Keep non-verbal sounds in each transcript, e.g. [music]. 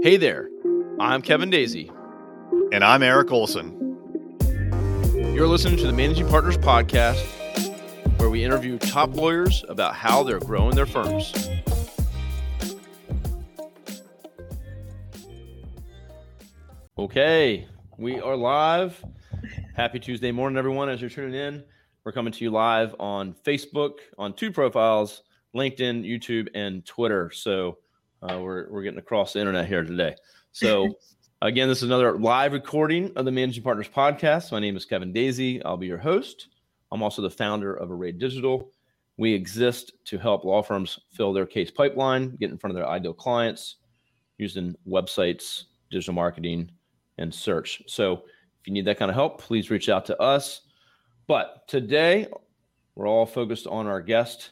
Hey there, I'm Kevin Daisy. And I'm Eric Olson. You're listening to the Managing Partners Podcast, where we interview top lawyers about how they're growing their firms. Okay, we are live. Happy Tuesday morning, everyone, as you're tuning in. We're coming to you live on Facebook, on two profiles LinkedIn, YouTube, and Twitter. So, uh, we're, we're getting across the internet here today. [laughs] So, again, this is another live recording of the Managing Partners podcast. My name is Kevin Daisy. I'll be your host. I'm also the founder of Array Digital. We exist to help law firms fill their case pipeline, get in front of their ideal clients using websites, digital marketing, and search. So, if you need that kind of help, please reach out to us. But today, we're all focused on our guest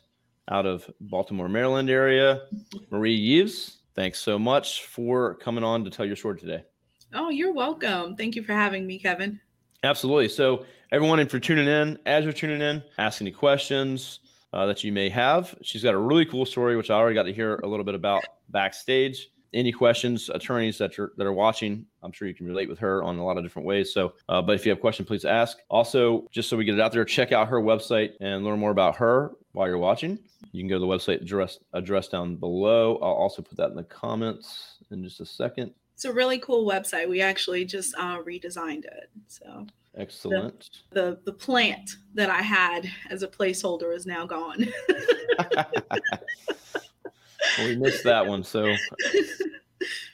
out of Baltimore, Maryland area. Marie Yves, thanks so much for coming on to tell your story today. Oh, you're welcome. Thank you for having me, Kevin. Absolutely. So, everyone, and for tuning in, as you're tuning in, ask any questions uh, that you may have. She's got a really cool story, which I already got to hear a little bit about backstage. Any questions, attorneys that are that are watching, I'm sure you can relate with her on a lot of different ways. So, uh, but if you have questions, please ask. Also, just so we get it out there, check out her website and learn more about her while you're watching. You can go to the website address address down below. I'll also put that in the comments in just a second. It's a really cool website. We actually just uh, redesigned it. So excellent. The, the, the plant that I had as a placeholder is now gone. [laughs] [laughs] we missed that one. So,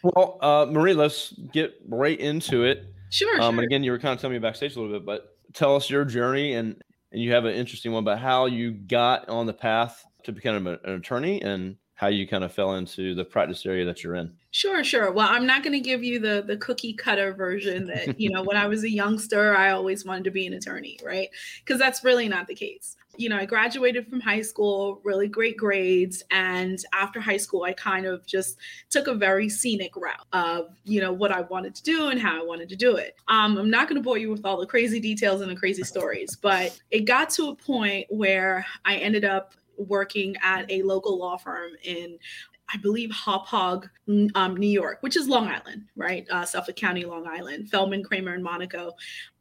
well, uh, Marie, let's get right into it. Sure. Um, sure. And again, you were kind of telling me backstage a little bit, but tell us your journey and and you have an interesting one about how you got on the path to become an attorney and how you kind of fell into the practice area that you're in. Sure, sure. Well, I'm not going to give you the the cookie cutter version that, you know, when I was a youngster, I always wanted to be an attorney, right? Because that's really not the case. You know, I graduated from high school, really great grades, and after high school, I kind of just took a very scenic route of, you know, what I wanted to do and how I wanted to do it. Um, I'm not going to bore you with all the crazy details and the crazy stories, but it got to a point where I ended up working at a local law firm in I believe Hauppauge, um, New York, which is Long Island, right? Uh, Suffolk County, Long Island, Feldman, Kramer, and Monaco.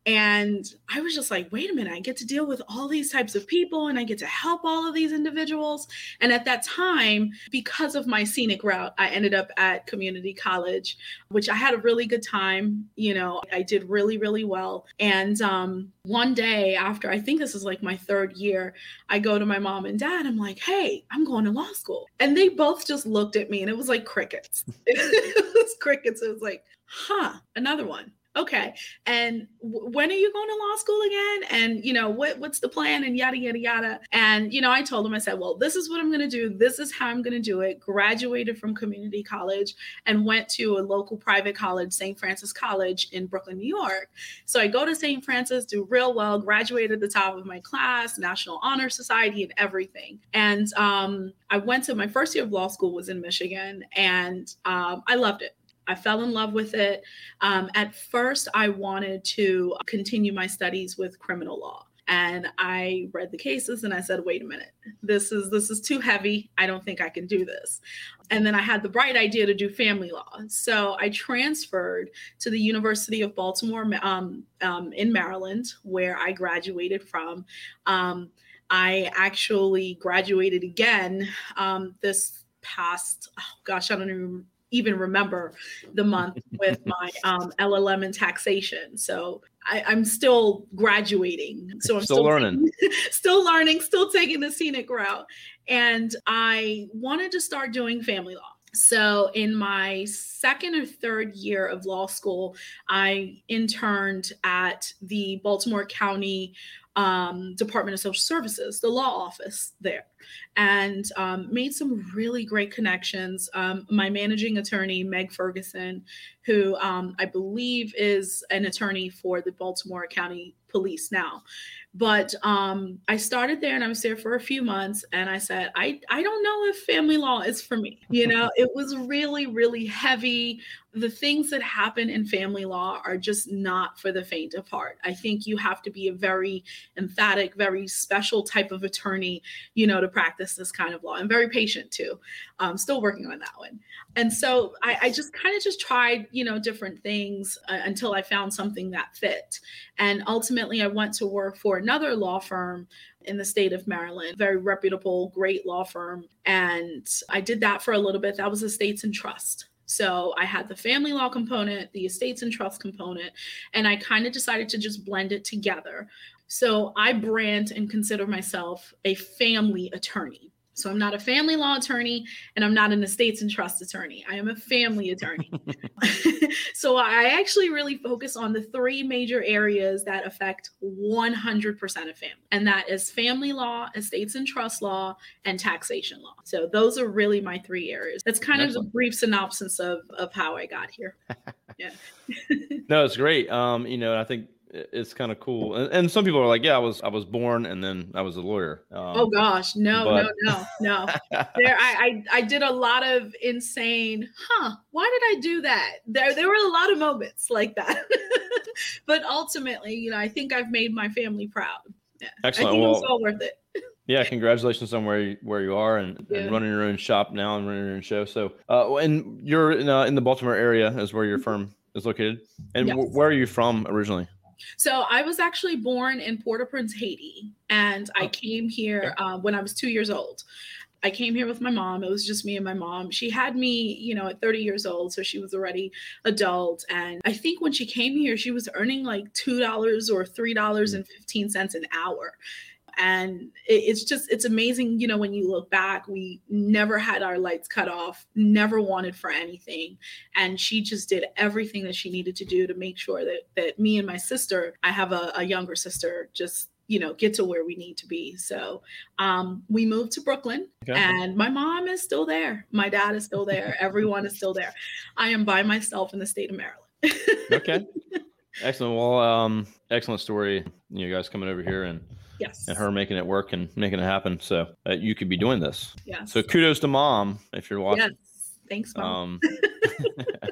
And I was just like, wait a minute, I get to deal with all these types of people and I get to help all of these individuals. And at that time, because of my scenic route, I ended up at community college, which I had a really good time. You know, I did really, really well. And um, one day after, I think this is like my third year, I go to my mom and dad. I'm like, hey, I'm going to law school. And they both just looked at me and it was like crickets. [laughs] it was crickets. It was like, huh, another one okay. And w- when are you going to law school again? And you know what what's the plan? And yada yada yada. And you know i told him i said well this is what i'm going to do. This is how i'm going to do it. Graduated from community college and went to a local private college st francis college in brooklyn new york. So i go to st francis do real well graduated at the top of my class national honor society and everything. And um, i went to my first year of law school was in michigan and um, i loved it I fell in love with it. Um, at first, I wanted to continue my studies with criminal law. And I read the cases and I said, wait a minute, this is this is too heavy. I don't think I can do this. And then I had the bright idea to do family law. So I transferred to the University of Baltimore um, um, in Maryland, where I graduated from. Um, I actually graduated again um, this past, oh gosh, I don't even even remember the month with [laughs] my um, LLM in taxation. So I, am still graduating. So I'm still, still learning, taking, [laughs] still learning, still taking the scenic route. And I wanted to start doing family law. So, in my second or third year of law school, I interned at the Baltimore County um, Department of Social Services, the law office there, and um, made some really great connections. Um, my managing attorney, Meg Ferguson, who um, I believe is an attorney for the Baltimore County Police now, But um, I started there and I was there for a few months and I said, I, I don't know if family law is for me. You know, it was really, really heavy the things that happen in family law are just not for the faint of heart. I think you have to be a very emphatic, very special type of attorney, you know, to practice this kind of law. and very patient too. I'm still working on that one. And so I, I just kind of just tried, you know, different things uh, until I found something that fit. And ultimately, I went to work for another law firm in the state of Maryland, very reputable, great law firm. And I did that for a little bit. That was Estates and Trust. So I had the family law component, the estates and trust component, and I kind of decided to just blend it together. So I brand and consider myself a family attorney. So I'm not a family law attorney and I'm not an estates and trust attorney. I am a family attorney. [laughs] so I actually really focus on the three major areas that affect 100% of family. And that is family law, estates and trust law, and taxation law. So those are really my three areas. That's kind Excellent. of a brief synopsis of, of how I got here. [laughs] Yeah. no, it's great. Um, you know, I think it's kind of cool. And, and, some people are like, "Yeah, I was I was born and then I was a lawyer." Um, oh gosh, no, but... no, no, no. there, I, I I did a lot of insane. Huh? Why did I do that? There there were a lot of moments like that. [laughs] but ultimately, you know, I think I've made my family proud. Yeah. Excellent. I think well, it's all worth it. yeah, congratulations on where you, where you are and, yeah. and running your own shop now and running your own show. So, uh, and you're in, uh, in the Baltimore area is where your mm-hmm. firm is located. And yes. w- where are you from originally? So I was actually born in Port-au-Prince, Haiti, and I came here uh, when I was two years old. I came here with my mom. It was just me and my mom. She had me, you know, at 30 years old, so she was already adult. And I think when she came here, she was earning like two dollars or three dollars and fifteen cents an hour and it's just it's amazing you know when you look back we never had our lights cut off never wanted for anything. And she just did everything that she needed to do to make sure that that me and my sister i have a, a younger sister just you know get to where we need to be. So um, we moved to brooklyn okay. and my mom is still there. My dad is still there. Everyone is still there. I am by myself in the state of maryland. Okay. [laughs] Excellent. Well um excellent story you guys coming over here and Yes. And her making it work and making it happen. So uh, you could be doing this. Yeah. So kudos to mom if you're watching. Yes. Thanks, mom. Um, [laughs]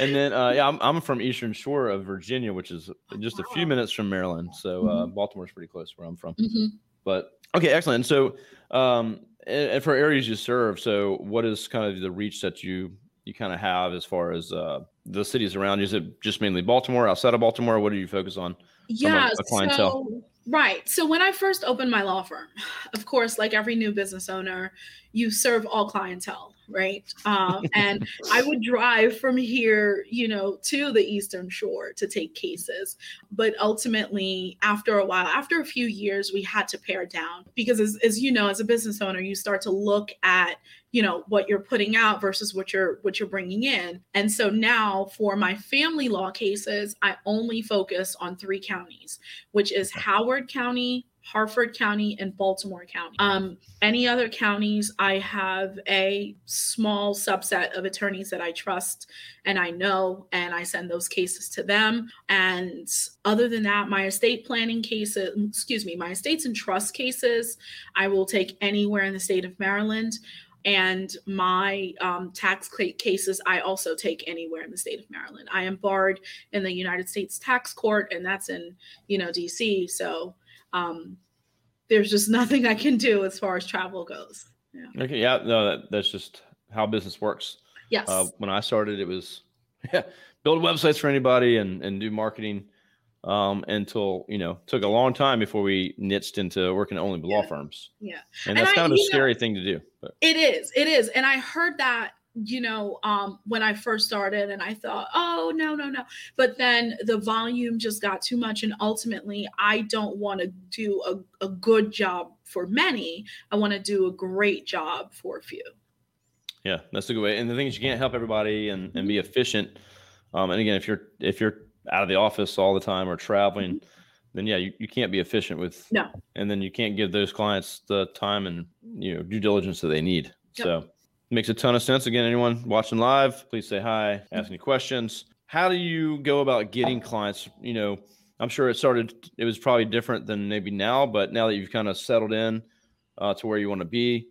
and then, uh, yeah, I'm, I'm from Eastern Shore of Virginia, which is just a few minutes from Maryland. So uh, mm-hmm. Baltimore's pretty close where I'm from. Mm-hmm. But okay, excellent. So, um, and, and, for areas you serve, so what is kind of the reach that you you kind of have as far as uh, the cities around you? Is it just mainly Baltimore, outside of Baltimore? What do you focus on? Yeah, a, a clientele? So Right. So when I first opened my law firm, of course, like every new business owner, you serve all clientele, right? Um, [laughs] and I would drive from here, you know, to the Eastern Shore to take cases. But ultimately, after a while, after a few years, we had to pare down because, as, as you know, as a business owner, you start to look at you know what you're putting out versus what you're what you're bringing in and so now for my family law cases i only focus on three counties which is howard county Harford County and Baltimore County. Um, any other counties, I have a small subset of attorneys that I trust and I know, and I send those cases to them. And other than that, my estate planning cases, excuse me, my estates and trust cases, I will take anywhere in the state of Maryland and my um, tax cases I also take anywhere in the state of Maryland. I am barred in the United States Tax Court, and that's in you know DC. So um, there's just [laughs] nothing I can do as far as travel goes. Yeah. Okay. Yeah. No, that, that's just how business works. Yes. Uh, when I started, it was [laughs] yeah, build websites for anybody and and do marketing um, until you know took a long time before we niched into working only with yeah. law firms. Yeah, and that's and kind I, of a scary know, thing to do. But. It is, it is, and I heard that you know um, when I first started, and I thought, oh no, no, no, but then the volume just got too much, and ultimately, I don't want to do a, a good job for many. I want to do a great job for a few. Yeah, that's a good way. And the thing is, you can't help everybody and, and be mm-hmm. efficient. Um, and again, if you're if you're out of the office all the time or traveling, mm-hmm. then yeah, you, you can't be efficient with no. And then you can't give those clients the time and you know due diligence that they need. Yep. So makes a ton of sense. Again, anyone watching live, please say hi, ask any questions. How do you go about getting clients? You know, I'm sure it started. It was probably different than maybe now, but now that you've kind of settled in uh, to where you want to be,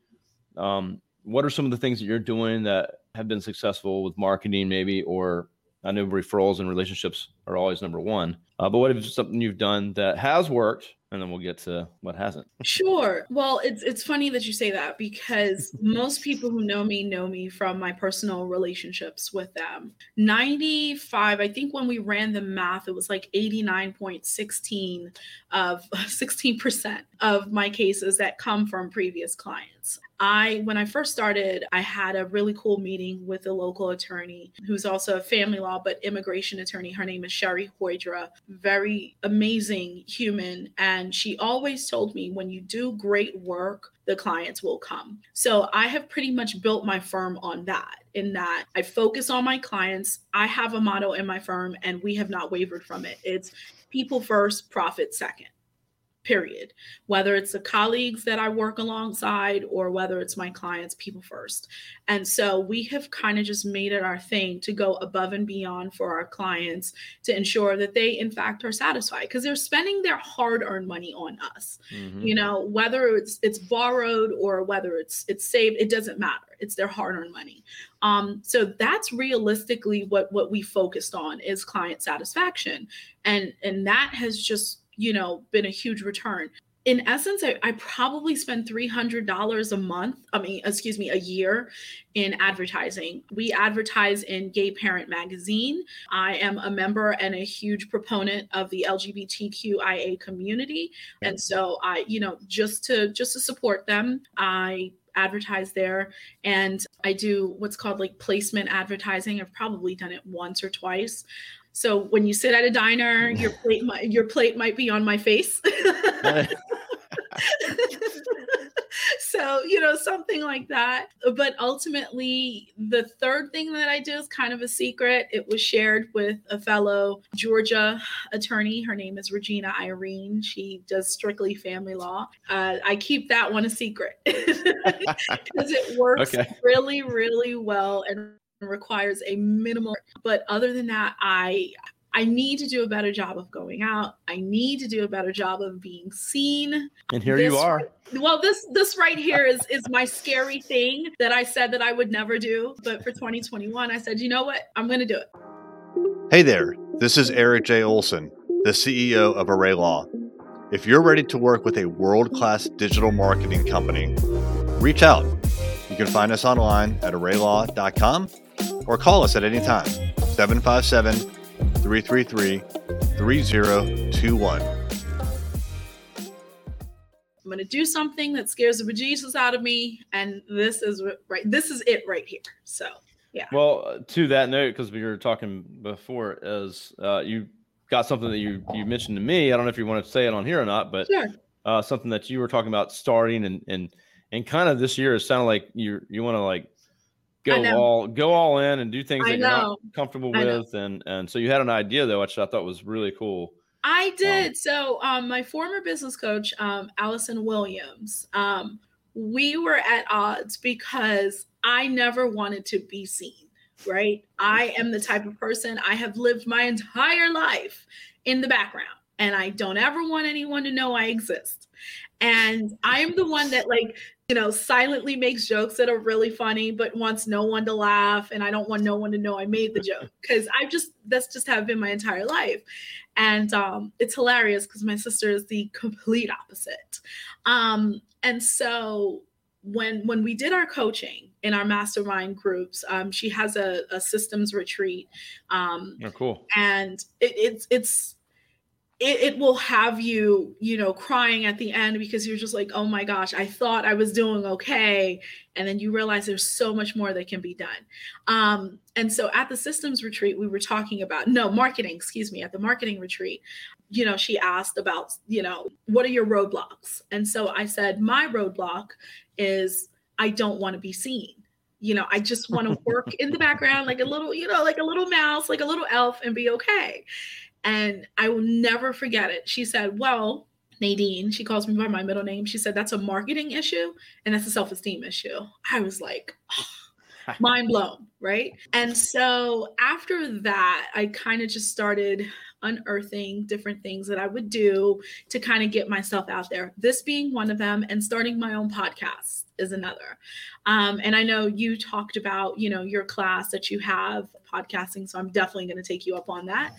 um, what are some of the things that you're doing that have been successful with marketing, maybe, or I know referrals and relationships are always number one. Uh, but what is something you've done that has worked and then we'll get to what hasn't. Sure. Well, it's it's funny that you say that because [laughs] most people who know me know me from my personal relationships with them. 95, I think when we ran the math, it was like 89.16 of [laughs] 16% of my cases that come from previous clients. I, when I first started, I had a really cool meeting with a local attorney who's also a family law but immigration attorney. Her name is Sherry Hoydra. Very amazing human. And she always told me when you do great work, the clients will come. So I have pretty much built my firm on that, in that I focus on my clients. I have a motto in my firm and we have not wavered from it. It's people first, profit second period. Whether it's the colleagues that i work alongside or whether it's my clients people first. And so we have kind of just made it our thing to go above and beyond for our clients to ensure that they in fact are satisfied because they're spending their hard-earned money on us. Mm-hmm. you know whether it's it's borrowed or whether it's it's saved it doesn't matter. It's their hard-earned money. Um, so that's realistically what what we focused on is client satisfaction. And and that has just you know, been a huge return. In essence, I, I probably spend $300 a month, I mean, excuse me, a year in advertising. We advertise in Gay Parent Magazine. I am a member and a huge proponent of the LGBTQIA community. And so I, you know, just to just to support them, I advertise there and I do what's called like placement advertising. I've probably done it once or twice. So when you sit at a diner, [laughs] your plate might, your plate might be on my face. [laughs] so you know something like that. But ultimately the third thing that i do is kind of a secret. It was shared with a fellow georgia attorney. Her name is regina irene. She does strictly family law. Uh, i keep that one a secret [laughs] because it works okay. really really well. And requires a minimal but other than that i i need to do a better job of going out. I need to do a better job of being seen. And here this, you are well this this right here is is my scary thing that i said that i would never do. But for 2021 i said you know what? I'm gonna do it. Hey there. This is eric j. Olson the ceo of array law. If you're ready to work with a world-class digital marketing company reach out. You can find us online at arraylaw.com or call us at any time 757 333 3021. I'm going to do something that scares the bejesus out of me. And this is right. This is it right here. So, yeah. Well, to that note, because we were talking before, is uh, you got something that you, you mentioned to me. I don't know if you want to say it on here or not, but sure. uh, something that you were talking about starting and, and, and kind of this year, it sounded like you you want to like go all go all in and do things that you're not comfortable with and and so you had an idea though which i thought was really cool. I um, did. Um, so um my former business coach um allison williams um we were at odds because i never wanted to be seen right? I am the type of person i have lived my entire life in the background and i don't ever want anyone to know i exist. And i'm the one that like you know, silently makes jokes that are really funny, but wants no one to laugh. And I don't want no one to know I made the joke [laughs] because I've just, that's just have been my entire life. And um, it's hilarious because my sister is the complete opposite. Um, and so when when we did our coaching in our mastermind groups, um, she has a, a systems retreat. Um, oh, cool. And it, it's it's it, it, will have you, you know, crying at the end because you're just like, oh my gosh, I thought I was doing okay. And then you realize there's so much more that can be done. Um, and so at the systems retreat, we were talking about, no, marketing, excuse me, at the marketing retreat, you know, she asked about, you know, what are your roadblocks? And so I said, my roadblock is I don't want to be seen you know i just want to work in the background like a little you know like a little mouse like a little elf and be okay and I will never forget it. She said, Well, Nadine, she calls me by my middle name. She said, That's a marketing issue and that's a self esteem issue. I was like, oh. [laughs] mind blown, right? And so after that, I kind of just started unearthing different things that I would do to kind of get myself out there. This being one of them, and starting my own podcast is another. Um, and I know you talked about, you know, your class that you have podcasting, so I'm definitely going to take you up on that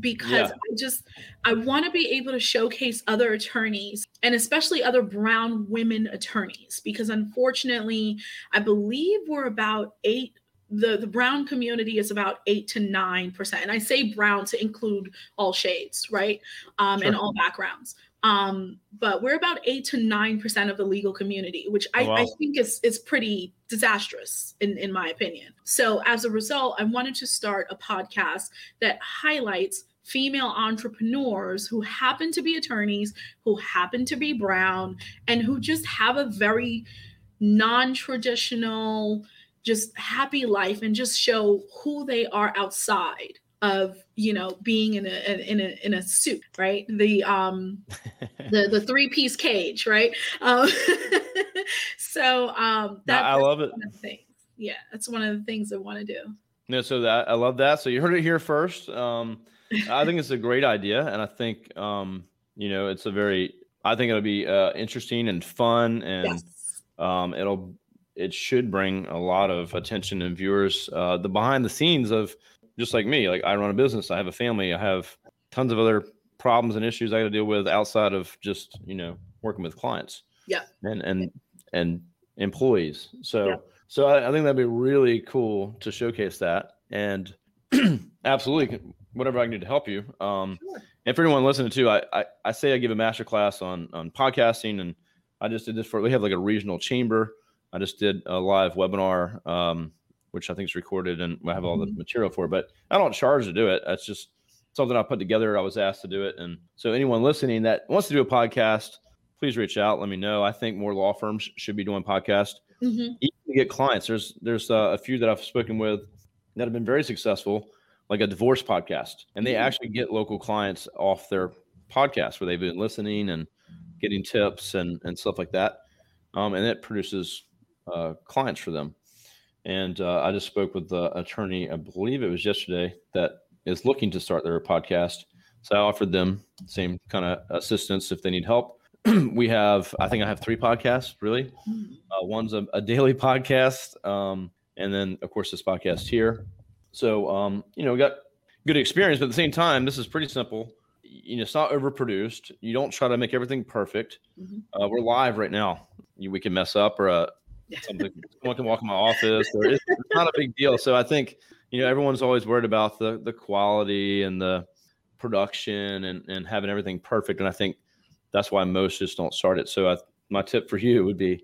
because yeah. I just I want to be able to showcase other attorneys and especially other brown women attorneys because unfortunately I believe we're about 8 the the brown community is about 8 to 9% and I say brown to include all shades, right? Um sure. and all backgrounds. Um but we're about 8 to 9% of the legal community, which I, oh, wow. I think is is pretty disastrous in in my opinion. So as a result, I wanted to start a podcast that highlights female entrepreneurs who happen to be attorneys, who happen to be brown, and who just have a very non traditional, just happy life and just show who they are outside of you know being in a in a in a suit right the um [laughs] the the three piece cage right um [laughs] so um that, i love it yeah that's one of the things i want to do no so that i love that so you heard it here first um I think it's a great idea, and I think um, you know it's a very. I think it'll be uh, interesting and fun, and yes. um, it'll it should bring a lot of attention and viewers. Uh, the behind the scenes of just like me, like I run a business, I have a family, I have tons of other problems and issues I got to deal with outside of just you know working with clients. Yeah. And and and employees. So yeah. so I, I think that'd be really cool to showcase that and [clears throat] absolutely whatever I can do to help you. Um, sure. And for anyone listening to, I, I, I say I give a master class on on podcasting, and I just did this for we have like a regional chamber. I just did a live webinar, um, which I think is recorded, and I have all the mm-hmm. material for. It, but I don't charge to do it. That's just something I put together. I was asked to do it, and so anyone listening that wants to do a podcast, please reach out. Let me know. I think more law firms should be doing podcasts. Mm-hmm. Even to get clients. There's there's uh, a few that I've spoken with that have been very successful like a divorce podcast, and they mm-hmm. actually get local clients off their podcast where they've been listening and getting tips and and stuff like that, um, and it produces uh, clients for them. And uh, I just spoke with the attorney, I believe it was yesterday, that is looking to start their podcast. So I offered them same kind of assistance if they need help. [clears throat] we have, I think I have three podcasts really. Mm. Uh, one's a, a, daily podcast, um, and then of course this podcast here. So, um, you know, we got good experience, but at the same time, this is pretty simple. You know, it's not overproduced. You don't try to make everything perfect. Mm-hmm. Uh, we're live right now. You, we can mess up, or uh, something. someone can walk in my office, or it's, it's not a big deal. So I think you know everyone's always worried about the the quality and the production and and having everything perfect. And I think that's why most just don't start it. So I, my tip for you would be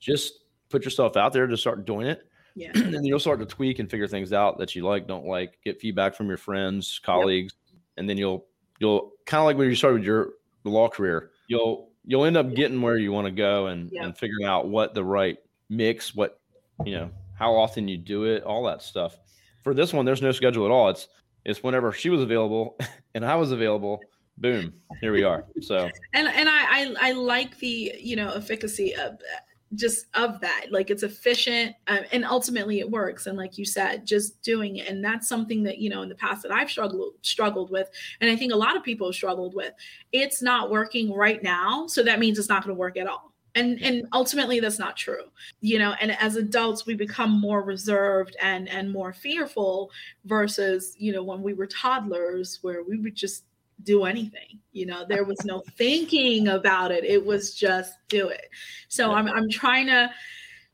just put yourself out there to start doing it yeah. [clears throat] and you'll start to tweak and figure things out that you like, don't like, get feedback from your friends, colleagues, yep. and then you'll you'll kind of like when you started your law career, you'll you'll end up getting where you want to go and yep. and figuring out what the right mix, what you know, how often you do it, all that stuff. For this one, there's no schedule at all. It's it's whenever she was available [laughs] and I was available. Boom, here we are. So and and I I, I like the you know efficacy of just of that like it's efficient uh, and ultimately it works and like you said just doing it and that's something that you know in the past that i've struggled struggled with and i think a lot of people have struggled with it's not working right now so that means it's not going to work at all and and ultimately that's not true you know and as adults we become more reserved and and more fearful versus you know when we were toddlers where we would just do anything. You know, there was no [laughs] thinking about it. It was just do it. So I'm I'm trying to,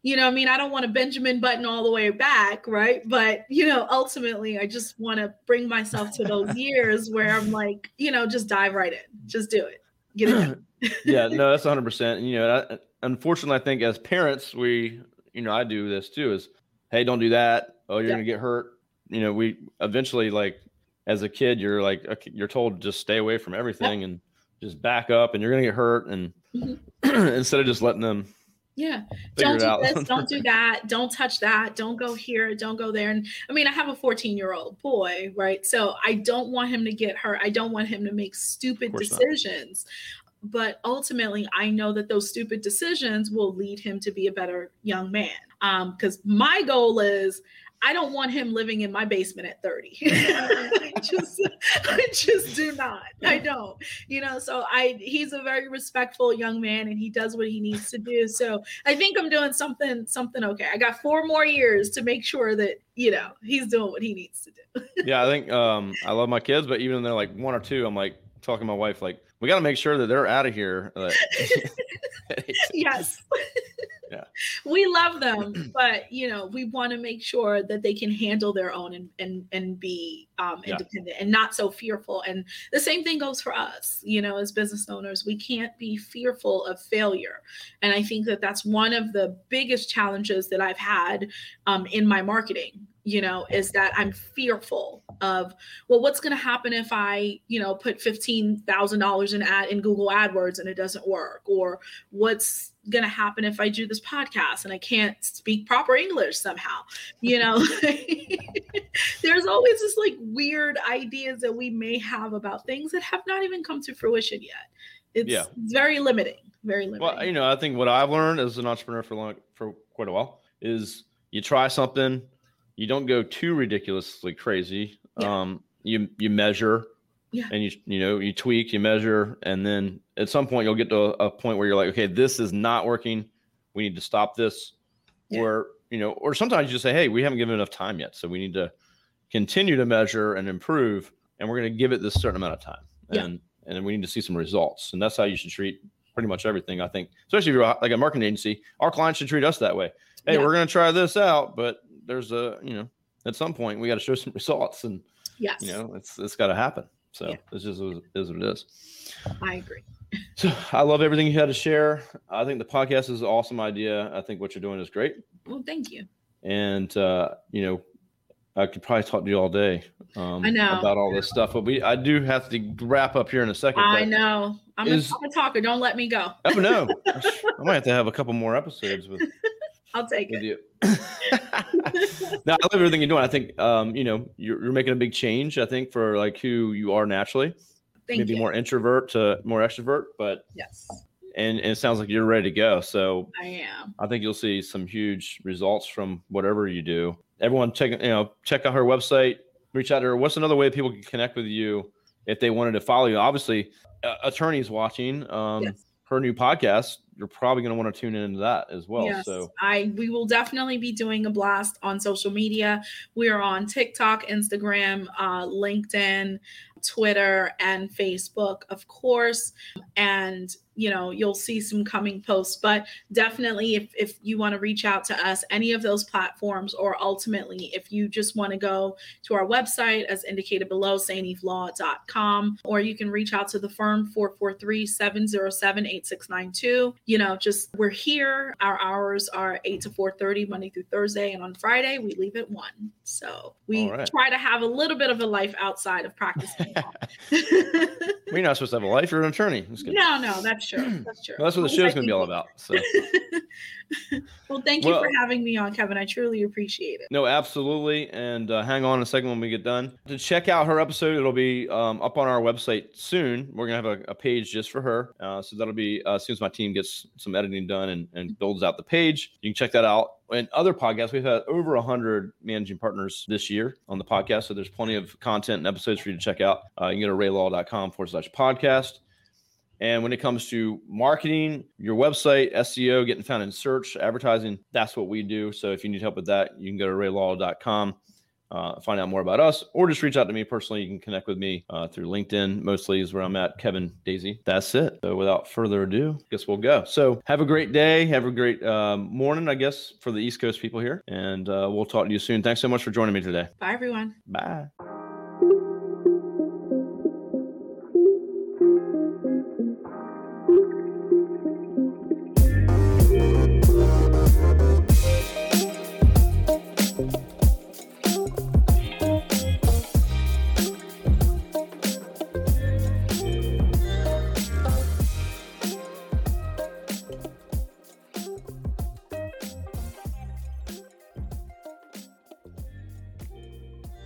you know, I mean, I don't want to Benjamin button all the way back, right? But you know, ultimately I just want to bring myself to those [laughs] years where I'm like, you know, just dive right in. Just do it. Get it done. [clears throat] yeah, no, that's 100%. You know, I, unfortunately, I think as parents, we, you know, I do this too is, hey, don't do that. Oh, you're yeah. going to get hurt. You know, we eventually like as a kid, you're like you're told to just stay away from everything and just back up, and you're gonna get hurt. And mm-hmm. [clears throat] instead of just letting them, yeah, don't do this, don't do [laughs] that, don't touch that, don't go here, don't go there. And I mean, I have a 14 year old boy, right? So I don't want him to get hurt. I don't want him to make stupid decisions. Not but ultimately i know that those stupid decisions will lead him to be a better young man Um, because my goal is I don't want him living in my basement at 30. [laughs] I [laughs] just I just do not. I don't. You know, so I he's a very respectful young man and he does what he needs to do. So I think I'm doing something something okay. I got four more years to make sure that, you know, he's doing what he needs to do. [laughs] yeah, I think um I love my kids, but even when they're like one or two, I'm like talking to my wife like we got to make sure that they're out of here. [laughs] yes [laughs] yeah. we love them, but you know, we want to make sure that they can handle their own and and and be um, independent yeah. and not so fearful. And the same thing goes for us. You know, as business owners, we can't be fearful of failure. And I think that that's one of the biggest challenges that I've had um, in my marketing you know is that i'm fearful of well what's going to happen if i you know put $15000 in ad in google adwords and it doesn't work or what's going to happen if i do this podcast and i can't speak proper english somehow you know [laughs] [laughs] there's always this like weird ideas that we may have about things that have not even come to fruition yet it's, yeah. very limiting very limiting well you know i think what i've learned as an entrepreneur for long for quite a while is you try something you don't go too ridiculously crazy. Yeah. Um, you you measure, yeah. and you you know you tweak, you measure, and then at some point you'll get to a, a point where you're like, okay, this is not working. We need to stop this, yeah. or you know, or sometimes you just say, hey, we haven't given enough time yet, so we need to continue to measure and improve, and we're going to give it this certain amount of time, yeah. and and then we need to see some results, and that's how you should treat pretty much everything. I think, especially if you're like a marketing agency, our clients should treat us that way. Hey, yeah. we're going to try this out, but there's a you know at some point we got to show some [laughs] results and yes you know it's it's got to happen so yeah. it's just it is what it is i agree so i love everything you had to share i think the podcast is an awesome idea i think what you're doing is great well thank you and uh you know I could probably talk to you all day. Um, I know about all this stuff, but we I do have to wrap up here in a second. I know. I'm, is, a, talker. Don't let me go. Oh no, [laughs] I might have to have a couple more episodes with. I'll take it. You. [laughs] [laughs] now, I love everything you're doing. I think, um, you know, you're, you're, making a big change. I think for like who you are naturally. Thank Maybe you. more introvert to more extrovert, but yes. And, and it sounds like you're ready to go. So I am. I think you'll see some huge results from whatever you do. Everyone, check you know check out her website. Reach out to her. What's another way people can connect with you if they wanted to follow you? Obviously, uh, attorneys watching. Um, yes her new podcast, you're probably going to want to tune into that as well. Yes, so I we will definitely be doing a blast on social media. We are on TikTok, Instagram, uh, LinkedIn, Twitter, and Facebook, of course. And you know you'll see some coming posts but definitely if if you want to reach out to us any of those platforms or ultimately if you just want to go to our website as indicated below saintyveslaw.com or you can reach out to the firm 443-707-8692 you know just we're here. Our hours are 8 to 4.30 monday through thursday and on friday we leave at 1 so we right. try to have a little bit of a life outside of practicing [laughs] we're not supposed to have a life you're an attorney no no that's that's true. [clears throat] That's true. Well, that's what the show's going to be all about. So. [laughs] [laughs] well, thank you well, for having me on, Kevin. I truly appreciate it. No, absolutely. And uh, hang on a second when we get done. To check out her episode, it'll be um, up on our website soon. We're going to have a, a, page just for her. Uh, so that'll be uh, as soon as my team gets some editing done and, and builds out the page. You can check that out and other podcasts. We've had over 100 managing partners this year on the podcast. So there's plenty of content and episodes for you to check out. Uh, you can go to arraylaw.com forward slash podcast. And when it comes to marketing, your website, SEO, getting found in search, advertising, that's what we do. So if you need help with that, you can go to arraylaw.com. uh, find out more about us, or just reach out to me personally. You can connect with me uh, through LinkedIn, mostly is where I'm at, Kevin Daisy. That's it. So without further ado, I guess we'll go. So have a great day. Have a great um, morning, I guess, for the East Coast people here. And uh, we'll talk to you soon. Thanks so much for joining me today. Bye, everyone. Bye.